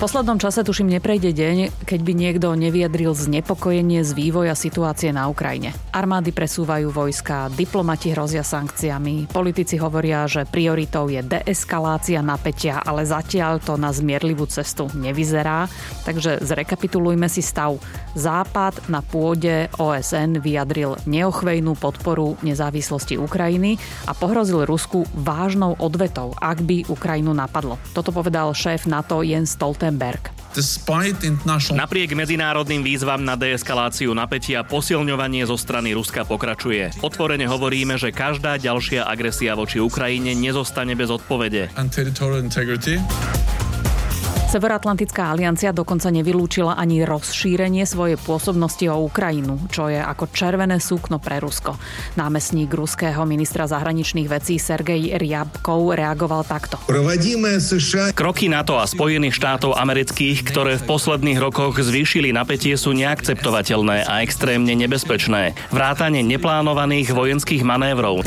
Poslednom čase tuším neprejde deň, keď by niekto nevyjadril znepokojenie z vývoja situácie na Ukrajine. Armády presúvajú vojska, diplomati hrozia sankciami, politici hovoria, že prioritou je deeskalácia napätia, ale zatiaľ to na zmierlivú cestu nevyzerá. Takže zrekapitulujme si stav. Západ na pôde OSN vyjadril neochvejnú podporu nezávislosti Ukrajiny a pohrozil Rusku vážnou odvetou, ak by Ukrajinu napadlo. Toto povedal šéf NATO Jens Stoltenberg. Napriek medzinárodným výzvam na deeskaláciu napätia posilňovanie zo strany Ruska pokračuje. Otvorene hovoríme, že každá ďalšia agresia voči Ukrajine nezostane bez odpovede. Severoatlantická aliancia dokonca nevylúčila ani rozšírenie svojej pôsobnosti o Ukrajinu, čo je ako červené súkno pre Rusko. Námestník ruského ministra zahraničných vecí Sergej Ryabkov reagoval takto. Kroky NATO a Spojených štátov amerických, ktoré v posledných rokoch zvýšili napätie, sú neakceptovateľné a extrémne nebezpečné. Vrátanie neplánovaných vojenských manévrov.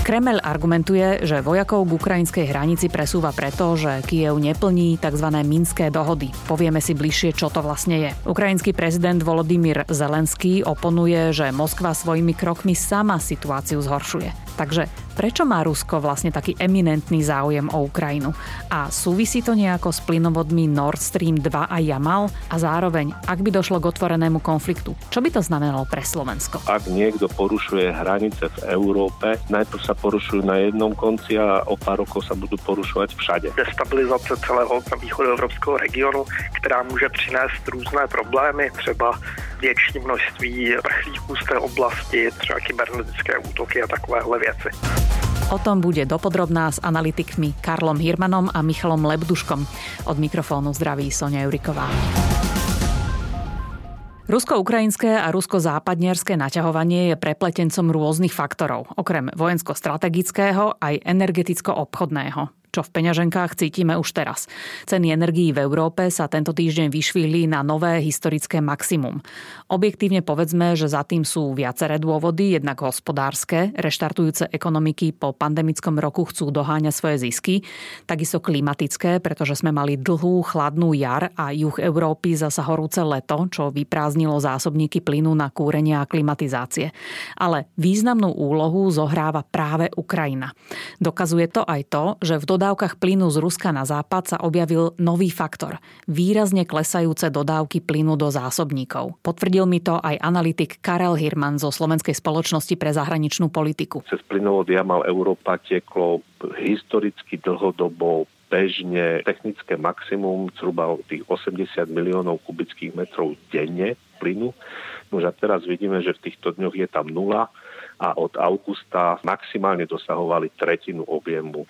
Kremel argumentuje, že vojakov k ukrajinskej hranici presúva preto, že Kiev neplní tzv. minské dohody. Povieme si bližšie, čo to vlastne je. Ukrajinský prezident Volodymyr Zelenský oponuje, že Moskva svojimi krokmi sama situáciu zhoršuje. Takže prečo má Rusko vlastne taký eminentný záujem o Ukrajinu? A súvisí to nejako s plynovodmi Nord Stream 2 a Jamal? A zároveň, ak by došlo k otvorenému konfliktu, čo by to znamenalo pre Slovensko? Ak niekto porušuje hranice v Európe, najprv sa porušujú na jednom konci a o pár rokov sa budú porušovať všade. Destabilizace celého východoevropského regionu, která může přinést různé problémy, třeba větší množství prchlíků z té oblasti, třeba kybernetické útoky a takovéhle věci. O tom bude dopodrobná s analytikmi Karlom Hirmanom a Michalom Lebduškom. Od mikrofónu zdraví Sonia Juriková. Rusko-ukrajinské a rusko-západnierské naťahovanie je prepletencom rôznych faktorov, okrem vojensko-strategického aj energeticko-obchodného čo v peňaženkách cítime už teraz. Ceny energií v Európe sa tento týždeň vyšvihli na nové historické maximum. Objektívne povedzme, že za tým sú viaceré dôvody, jednak hospodárske, reštartujúce ekonomiky po pandemickom roku chcú doháňať svoje zisky, takisto klimatické, pretože sme mali dlhú chladnú jar a juh Európy zasa horúce leto, čo vyprázdnilo zásobníky plynu na kúrenie a klimatizácie. Ale významnú úlohu zohráva práve Ukrajina. Dokazuje to aj to, že v dodávkach plynu z Ruska na západ sa objavil nový faktor. Výrazne klesajúce dodávky plynu do zásobníkov. Potvrdil mi to aj analytik Karel Hirman zo Slovenskej spoločnosti pre zahraničnú politiku. Cez plynovod Jamal Európa teklo historicky dlhodobo bežne technické maximum zhruba tých 80 miliónov kubických metrov denne plynu. Nož a teraz vidíme, že v týchto dňoch je tam nula a od augusta maximálne dosahovali tretinu objemu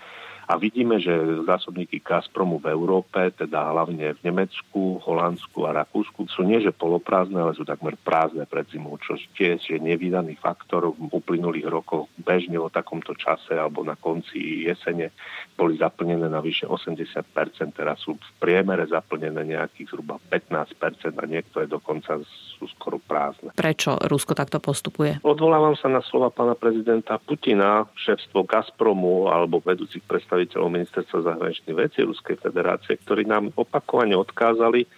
a vidíme, že zásobníky Gazpromu v Európe, teda hlavne v Nemecku, Holandsku a Rakúsku, sú nie že poloprázdne, ale sú takmer prázdne pred zimou, čo tiež je nevydaný faktor v uplynulých rokoch. Bežne o takomto čase alebo na konci jesene boli zaplnené na vyše 80%, teraz sú v priemere zaplnené nejakých zhruba 15% a niektoré dokonca sú skoro prázdne. Prečo Rusko takto postupuje? Odvolávam sa na slova pána prezidenta Putina, šéfstvo Gazpromu alebo vedúcich predstaviteľov predstaviteľov ministerstva zahraničných vecí Ruskej federácie, ktorí nám opakovane odkázali,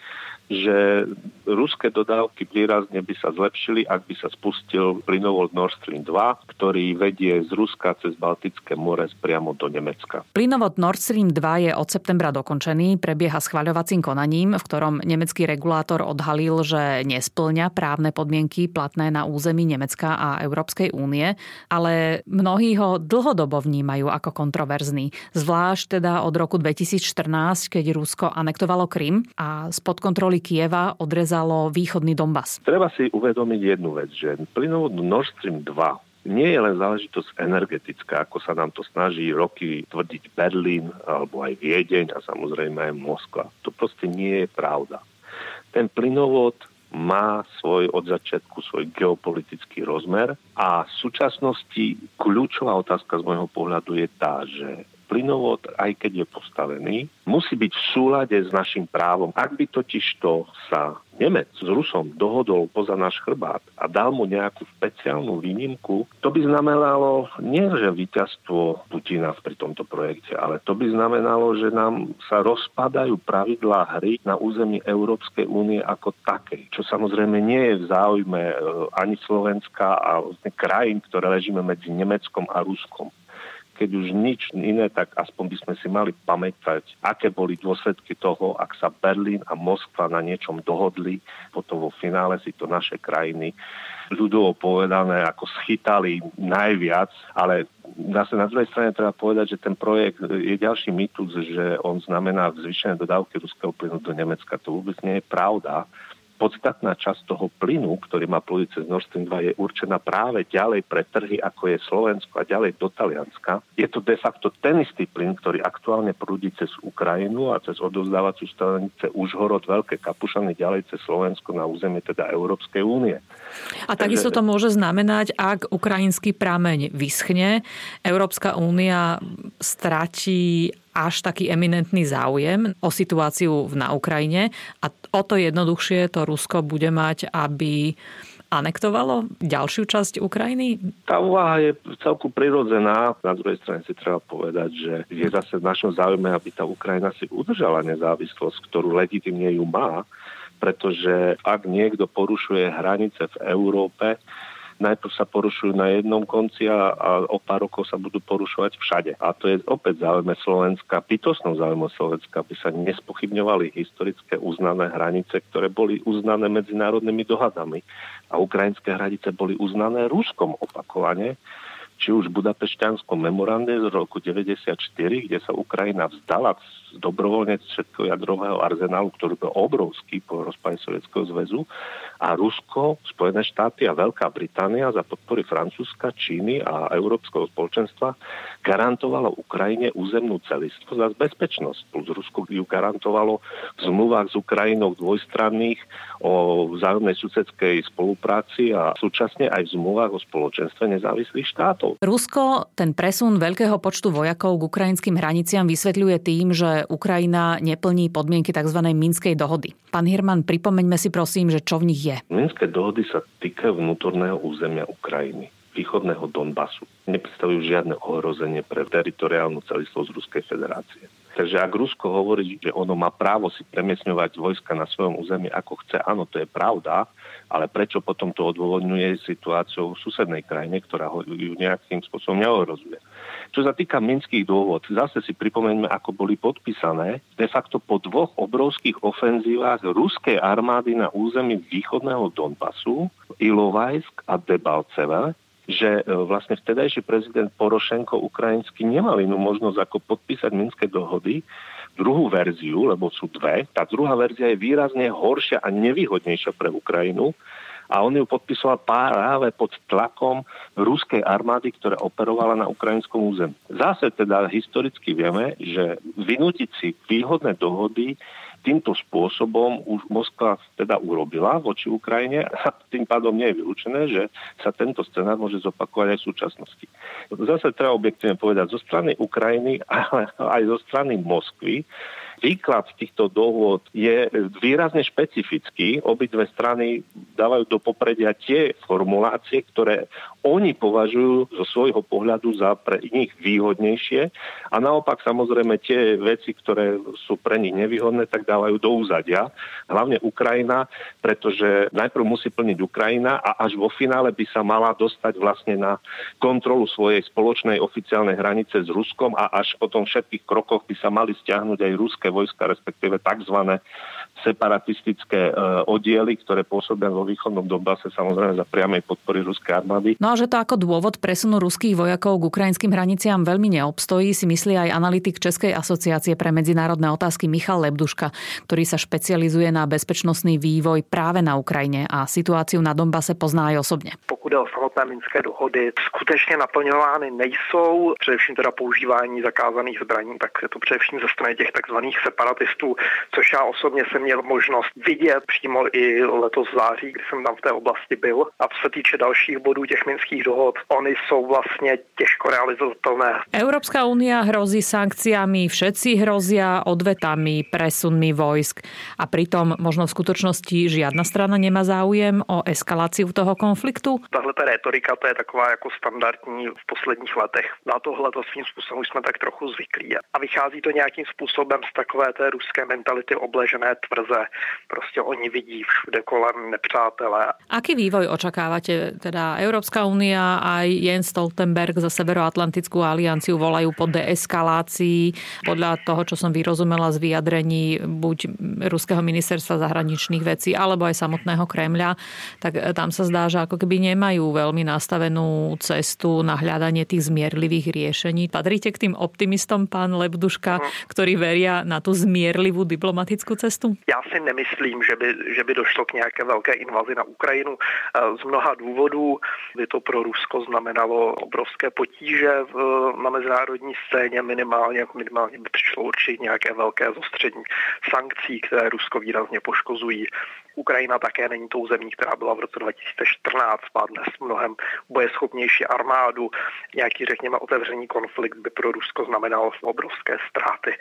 že ruské dodávky výrazne by sa zlepšili, ak by sa spustil plynovod Nord Stream 2, ktorý vedie z Ruska cez Baltické more priamo do Nemecka. Plynovod Nord Stream 2 je od septembra dokončený, prebieha schvaľovacím konaním, v ktorom nemecký regulátor odhalil, že nesplňa právne podmienky platné na území Nemecka a Európskej únie, ale mnohí ho dlhodobo vnímajú ako kontroverzný. Zvlášť teda od roku 2014, keď Rusko anektovalo Krym a spod kontroly Kieva odrezalo východný Donbass. Treba si uvedomiť jednu vec, že plynovod Nord Stream 2 nie je len záležitosť energetická, ako sa nám to snaží roky tvrdiť Berlín alebo aj Viedeň a samozrejme aj Moskva. To proste nie je pravda. Ten plynovod má svoj od začiatku svoj geopolitický rozmer a v súčasnosti kľúčová otázka z môjho pohľadu je tá, že plynovod, aj keď je postavený, musí byť v súlade s našim právom. Ak by totiž to sa Nemec s Rusom dohodol poza náš chrbát a dal mu nejakú špeciálnu výnimku, to by znamenalo nie, že víťazstvo Putina pri tomto projekte, ale to by znamenalo, že nám sa rozpadajú pravidlá hry na území Európskej únie ako také, čo samozrejme nie je v záujme e, ani Slovenska a vlastne krajín, ktoré ležíme medzi Nemeckom a Ruskom keď už nič iné, tak aspoň by sme si mali pamätať, aké boli dôsledky toho, ak sa Berlín a Moskva na niečom dohodli, potom vo finále si to naše krajiny ľudovo povedané ako schytali najviac, ale zase na druhej strane treba povedať, že ten projekt je ďalší mýtus, že on znamená zvýšené dodávky ruského plynu do Nemecka. To vôbec nie je pravda podstatná časť toho plynu, ktorý má plúdiť cez Nord Stream 2, je určená práve ďalej pre trhy, ako je Slovensko a ďalej do Talianska. Je to de facto ten istý plyn, ktorý aktuálne prúdi cez Ukrajinu a cez odovzdávacú stanice Užhorod, Veľké Kapušany ďalej cez Slovensko na územie teda Európskej únie. A takisto to môže znamenať, ak ukrajinský prameň vyschne, Európska únia stratí až taký eminentný záujem o situáciu na Ukrajine a o to jednoduchšie to Rusko bude mať, aby anektovalo ďalšiu časť Ukrajiny? Tá úvaha je celku prirodzená. Na druhej strane si treba povedať, že je zase v našom záujme, aby tá Ukrajina si udržala nezávislosť, ktorú legitimne ju má, pretože ak niekto porušuje hranice v Európe, najprv sa porušujú na jednom konci a, a o pár rokov sa budú porušovať všade. A to je opäť záujme Slovenska, bytostnou záujme Slovenska, aby sa nespochybňovali historické uznané hranice, ktoré boli uznané medzinárodnými dohadami. A ukrajinské hranice boli uznané Ruskom opakovane či už v Budapešťanskom memorande z roku 94, kde sa Ukrajina vzdala dobrovoľne všetkého jadrového arzenálu, ktorý bol obrovský po rozpade Sovietskeho zväzu a Rusko, Spojené štáty a Veľká Británia za podpory Francúzska, Číny a Európskeho spoločenstva garantovalo Ukrajine územnú celistvosť a bezpečnosť. Plus Rusko ju garantovalo v zmluvách s Ukrajinou dvojstranných o vzájomnej susedskej spolupráci a súčasne aj v zmluvách o spoločenstve nezávislých štátov. Rusko ten presun veľkého počtu vojakov k ukrajinským hraniciam vysvetľuje tým, že Ukrajina neplní podmienky tzv. Minskej dohody. Pán Hirman, pripomeňme si prosím, že čo v nich je. Minské dohody sa týkajú vnútorného územia Ukrajiny východného Donbasu. Nepredstavujú žiadne ohrozenie pre teritoriálnu celistvosť Ruskej federácie. Takže ak Rusko hovorí, že ono má právo si premiesňovať vojska na svojom území ako chce, áno, to je pravda, ale prečo potom to odôvodňuje situáciou v susednej krajine, ktorá ho ju nejakým spôsobom neohrozuje. Čo sa týka minských dôvod, zase si pripomeňme, ako boli podpísané de facto po dvoch obrovských ofenzívach ruskej armády na území východného Donbasu, Ilovajsk a Debalceve, že e, vlastne vtedajší prezident Porošenko ukrajinský nemal inú možnosť ako podpísať Minské dohody, druhú verziu, lebo sú dve. Tá druhá verzia je výrazne horšia a nevýhodnejšia pre Ukrajinu a on ju podpisoval práve pod tlakom ruskej armády, ktorá operovala na ukrajinskom území. Zase teda historicky vieme, že vynútiť si výhodné dohody týmto spôsobom už Moskva teda urobila voči Ukrajine a tým pádom nie je vylúčené, že sa tento scenár môže zopakovať aj v súčasnosti. Zase treba objektívne povedať, zo strany Ukrajiny, ale aj zo strany Moskvy výklad týchto dohôd je výrazne špecifický. Obidve strany dávajú do popredia tie formulácie, ktoré oni považujú zo svojho pohľadu za pre nich výhodnejšie a naopak samozrejme tie veci, ktoré sú pre nich nevýhodné, tak dávajú do úzadia. Hlavne Ukrajina, pretože najprv musí plniť Ukrajina a až vo finále by sa mala dostať vlastne na kontrolu svojej spoločnej oficiálnej hranice s Ruskom a až po tom všetkých krokoch by sa mali stiahnuť aj ruské vojska, respektíve tzv separatistické e, oddiely, ktoré pôsobia vo východnom Donbase samozrejme za priamej podpory ruskej armády. No a že to ako dôvod presunu ruských vojakov k ukrajinským hraniciam veľmi neobstojí, si myslí aj analytik Českej asociácie pre medzinárodné otázky Michal Lebduška, ktorý sa špecializuje na bezpečnostný vývoj práve na Ukrajine a situáciu na Donbase pozná aj osobne. Pokud je o samotné minské dohody, skutečně naplňovány nejsou, především teda používání zakázaných zbraní, tak je to především ze strany těch takzvaných separatistů, což já osobně si jsem měl možnost vidět přímo i letos v září, kdy jsem tam v té oblasti byl. A co se týče dalších bodů těch minských dohod, oni jsou vlastně těžko realizovatelné. Európska únia hrozí sankciami, všetci hrozia odvetami, presunmi vojsk a pritom možno v skutočnosti žiadna strana nemá záujem o eskaláciu toho konfliktu? Tahle ta retorika, to je taková jako standardní v posledních letech. Na tohle to svým způsobem už jsme tak trochu zvyklí. A vychází to nějakým způsobem z takové té ruské mentality obležené tvrze. Prostě oni vidí všude kolem nepřátelé. Aký vývoj očakávate? Teda Európska únia aj Jens Stoltenberg za Severoatlantickú alianciu volajú po deeskalácii. Podľa toho, čo som vyrozumela z vyjadrení buď Ruského ministerstva zahraničných vecí alebo aj samotného Kremľa, tak tam sa zdá, že ako keby nemajú veľmi nastavenú cestu na hľadanie tých zmierlivých riešení. Patríte k tým optimistom, pán Lebduška, ktorí veria na tú zmierlivú diplomatickú cestu? Já si nemyslím, že by, že by došlo k nějaké velké invazi na Ukrajinu. Z mnoha důvodů by to pro Rusko znamenalo obrovské potíže v, na mezinárodní scéně. Minimálně, minimálně by přišlo určitě nějaké velké zostření sankcí, které Rusko výrazně poškozují Ukrajina také není tou zemí, která byla v roce 2014, má dnes mnohem bojeschopnější armádu. Nějaký, řekněme, otevřený konflikt by pro Rusko znamenal obrovské ztráty.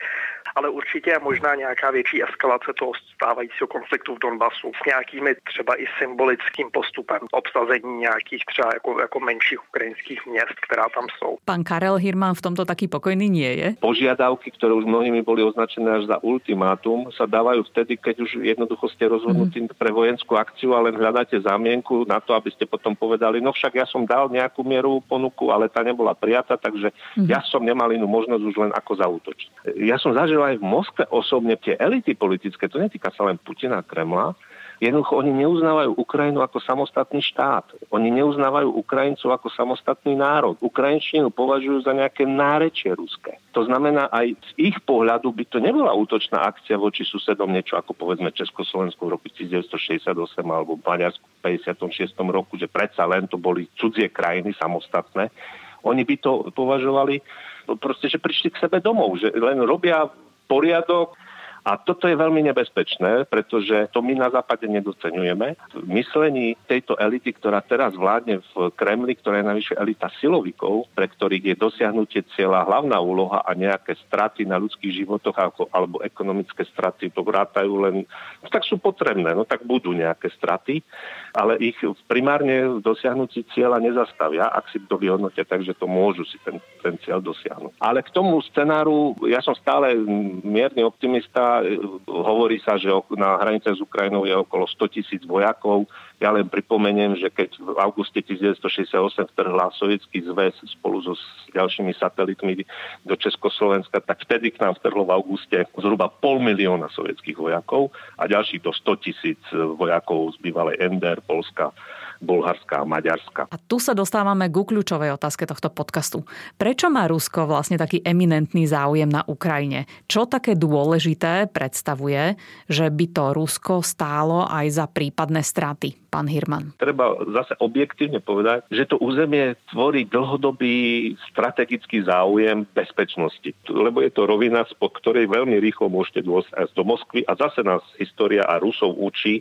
Ale určitě je možná nějaká větší eskalace toho stávajícího konfliktu v Donbasu s nějakými třeba i symbolickým postupem obsazení nějakých třeba jako, jako menších ukrajinských měst, která tam jsou. Pán Karel Hirman v tomto taký pokojný nie je? Požiadavky, ktoré už mnohými boli označené až za ultimátum, sa dávajú vtedy, keď už jednoducho ste rozhodnutí mm. Pre vojenskú akciu a len hľadáte zámienku na to, aby ste potom povedali, no však ja som dal nejakú mieru ponuku, ale tá nebola prijata, takže mm. ja som nemal inú možnosť už len ako zautočiť. Ja som zažil aj v Moskve osobne tie elity politické, to netýka sa len Putina a Kremla, Jednoducho oni neuznávajú Ukrajinu ako samostatný štát. Oni neuznávajú Ukrajincov ako samostatný národ. Ukrajinčinu považujú za nejaké nárečie ruské. To znamená, aj z ich pohľadu by to nebola útočná akcia voči susedom, niečo ako povedzme Československu v roku 1968 alebo v Maďarsku v 56. roku, že predsa len to boli cudzie krajiny samostatné. Oni by to považovali proste, že prišli k sebe domov, že len robia poriadok, a toto je veľmi nebezpečné, pretože to my na západe nedocenujeme. V myslení tejto elity, ktorá teraz vládne v Kremli, ktorá je najvyššia elita silovikov, pre ktorých je dosiahnutie cieľa hlavná úloha a nejaké straty na ľudských životoch alebo ekonomické straty, to vrátajú len, no tak sú potrebné, no tak budú nejaké straty, ale ich primárne v cieľa nezastavia, ak si to vyhodnotia, takže to môžu si ten, ten cieľ dosiahnuť. Ale k tomu scenáru, ja som stále mierny optimista, hovorí sa, že na hranice s Ukrajinou je okolo 100 tisíc vojakov. Ja len pripomeniem, že keď v auguste 1968 vtrhla Sovietský zväz spolu so ďalšími satelitmi do Československa, tak vtedy k nám vtrhlo v auguste zhruba pol milióna sovietských vojakov a ďalších do 100 tisíc vojakov z bývalej NDR, Polska, Bulharska a Maďarska. A tu sa dostávame ku kľúčovej otázke tohto podcastu. Prečo má Rusko vlastne taký eminentný záujem na Ukrajine? Čo také dôležité predstavuje, že by to Rusko stálo aj za prípadné straty? Pán Hirman. Treba zase objektívne povedať, že to územie tvorí dlhodobý strategický záujem bezpečnosti. Lebo je to rovina, spod ktorej veľmi rýchlo môžete dôjsť do Moskvy a zase nás história a Rusov učí,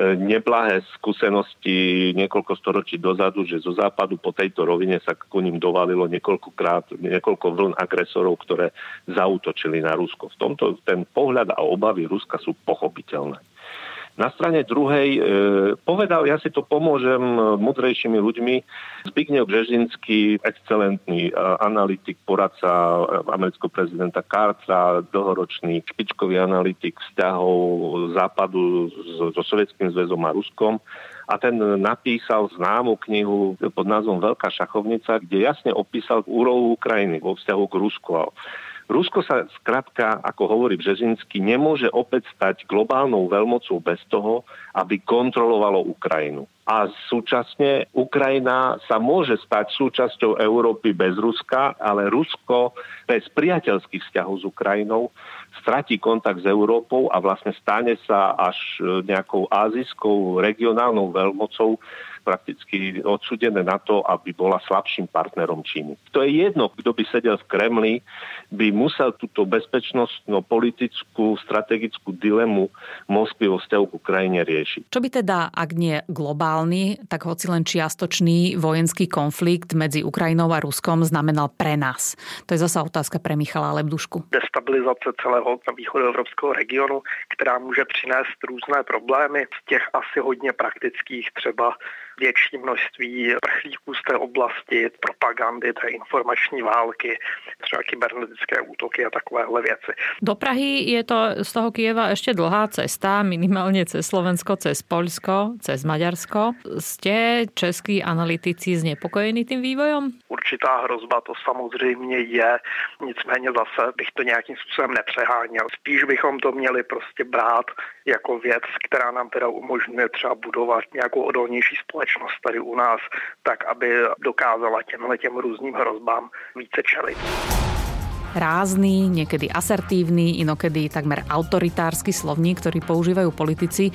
neblahé skúsenosti niekoľko storočí dozadu, že zo západu po tejto rovine sa k ním dovalilo niekoľkokrát, niekoľko vln agresorov, ktoré zautočili na Rusko. V tomto ten pohľad a obavy Ruska sú pochopiteľné. Na strane druhej e, povedal, ja si to pomôžem e, mudrejšími ľuďmi. Zbigniew Břežinský, excelentný e, analytik, poradca e, amerického prezidenta Cartera, dlhoročný špičkový analytik vzťahov západu so Sovietským zväzom a Ruskom a ten napísal známu knihu pod názvom Veľká šachovnica, kde jasne opísal úrovu Ukrajiny vo vzťahu k Rusku. Rusko sa skrátka, ako hovorí Březinsky, nemôže opäť stať globálnou veľmocou bez toho, aby kontrolovalo Ukrajinu. A súčasne Ukrajina sa môže stať súčasťou Európy bez Ruska, ale Rusko bez priateľských vzťahov s Ukrajinou stratí kontakt s Európou a vlastne stane sa až nejakou azijskou regionálnou veľmocou, prakticky odsudené na to, aby bola slabším partnerom Číny. To je jedno, kto by sedel v Kremli, by musel túto bezpečnostno-politickú strategickú dilemu Moskvy vo vzťahu k Ukrajine riešiť. Čo by teda, ak nie globálny, tak hoci len čiastočný vojenský konflikt medzi Ukrajinou a Ruskom znamenal pre nás? To je zasa otázka pre Michala Lebdušku. Destabilizace celého východoevropského regionu, která může přinést různé problémy, z těch asi hodně praktických, třeba větší množství prchlíků z té oblasti, propagandy, té informační války, třeba kybernetické útoky a takovéhle věci. Do Prahy je to z toho Kieva ešte dlhá cesta, minimálne cez Slovensko, cez Poľsko, cez Maďarsko. Ste českí analytici znepokojení tým vývojom? Určitá hrozba to samozřejmě je, nicméně zase bych to nějakým způsobem nepřeháněl. Spíš bychom to měli prostě brát jako věc, která nám teda umožňuje třeba budovat nějakou odolnější společnost tady u nás, tak aby dokázala těmhle těm různým hrozbám více čelit rázny, niekedy asertívny, inokedy takmer autoritársky slovník, ktorý používajú politici,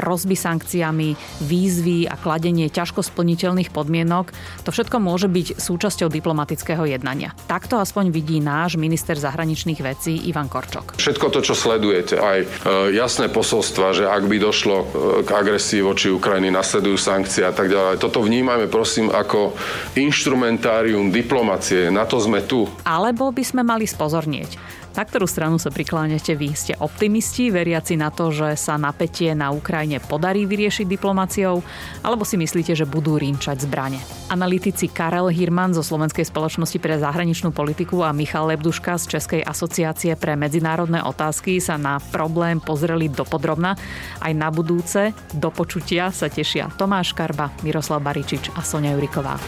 hrozby sankciami, výzvy a kladenie ťažko splniteľných podmienok, to všetko môže byť súčasťou diplomatického jednania. Takto aspoň vidí náš minister zahraničných vecí Ivan Korčok. Všetko to, čo sledujete, aj e, jasné posolstva, že ak by došlo e, k agresii voči Ukrajiny, nasledujú sankcie a tak ďalej. Toto vnímame prosím ako inštrumentárium diplomacie. Na to sme tu. Alebo by sme mali mali spozornieť. Na ktorú stranu sa prikláňate vy? Ste optimisti, veriaci na to, že sa napätie na Ukrajine podarí vyriešiť diplomáciou, alebo si myslíte, že budú rinčať zbrane? Analytici Karel Hirman zo Slovenskej spoločnosti pre zahraničnú politiku a Michal Lebduška z Českej asociácie pre medzinárodné otázky sa na problém pozreli dopodrobna. Aj na budúce do počutia sa tešia Tomáš Karba, Miroslav Baričič a Sonia Juriková.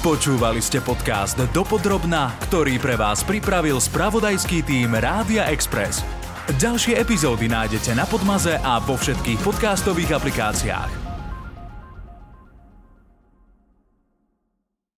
Počúvali ste podcast Dopodrobná, ktorý pre vás pripravil spravodajský tým Rádia Express. Ďalšie epizódy nájdete na Podmaze a vo všetkých podcastových aplikáciách.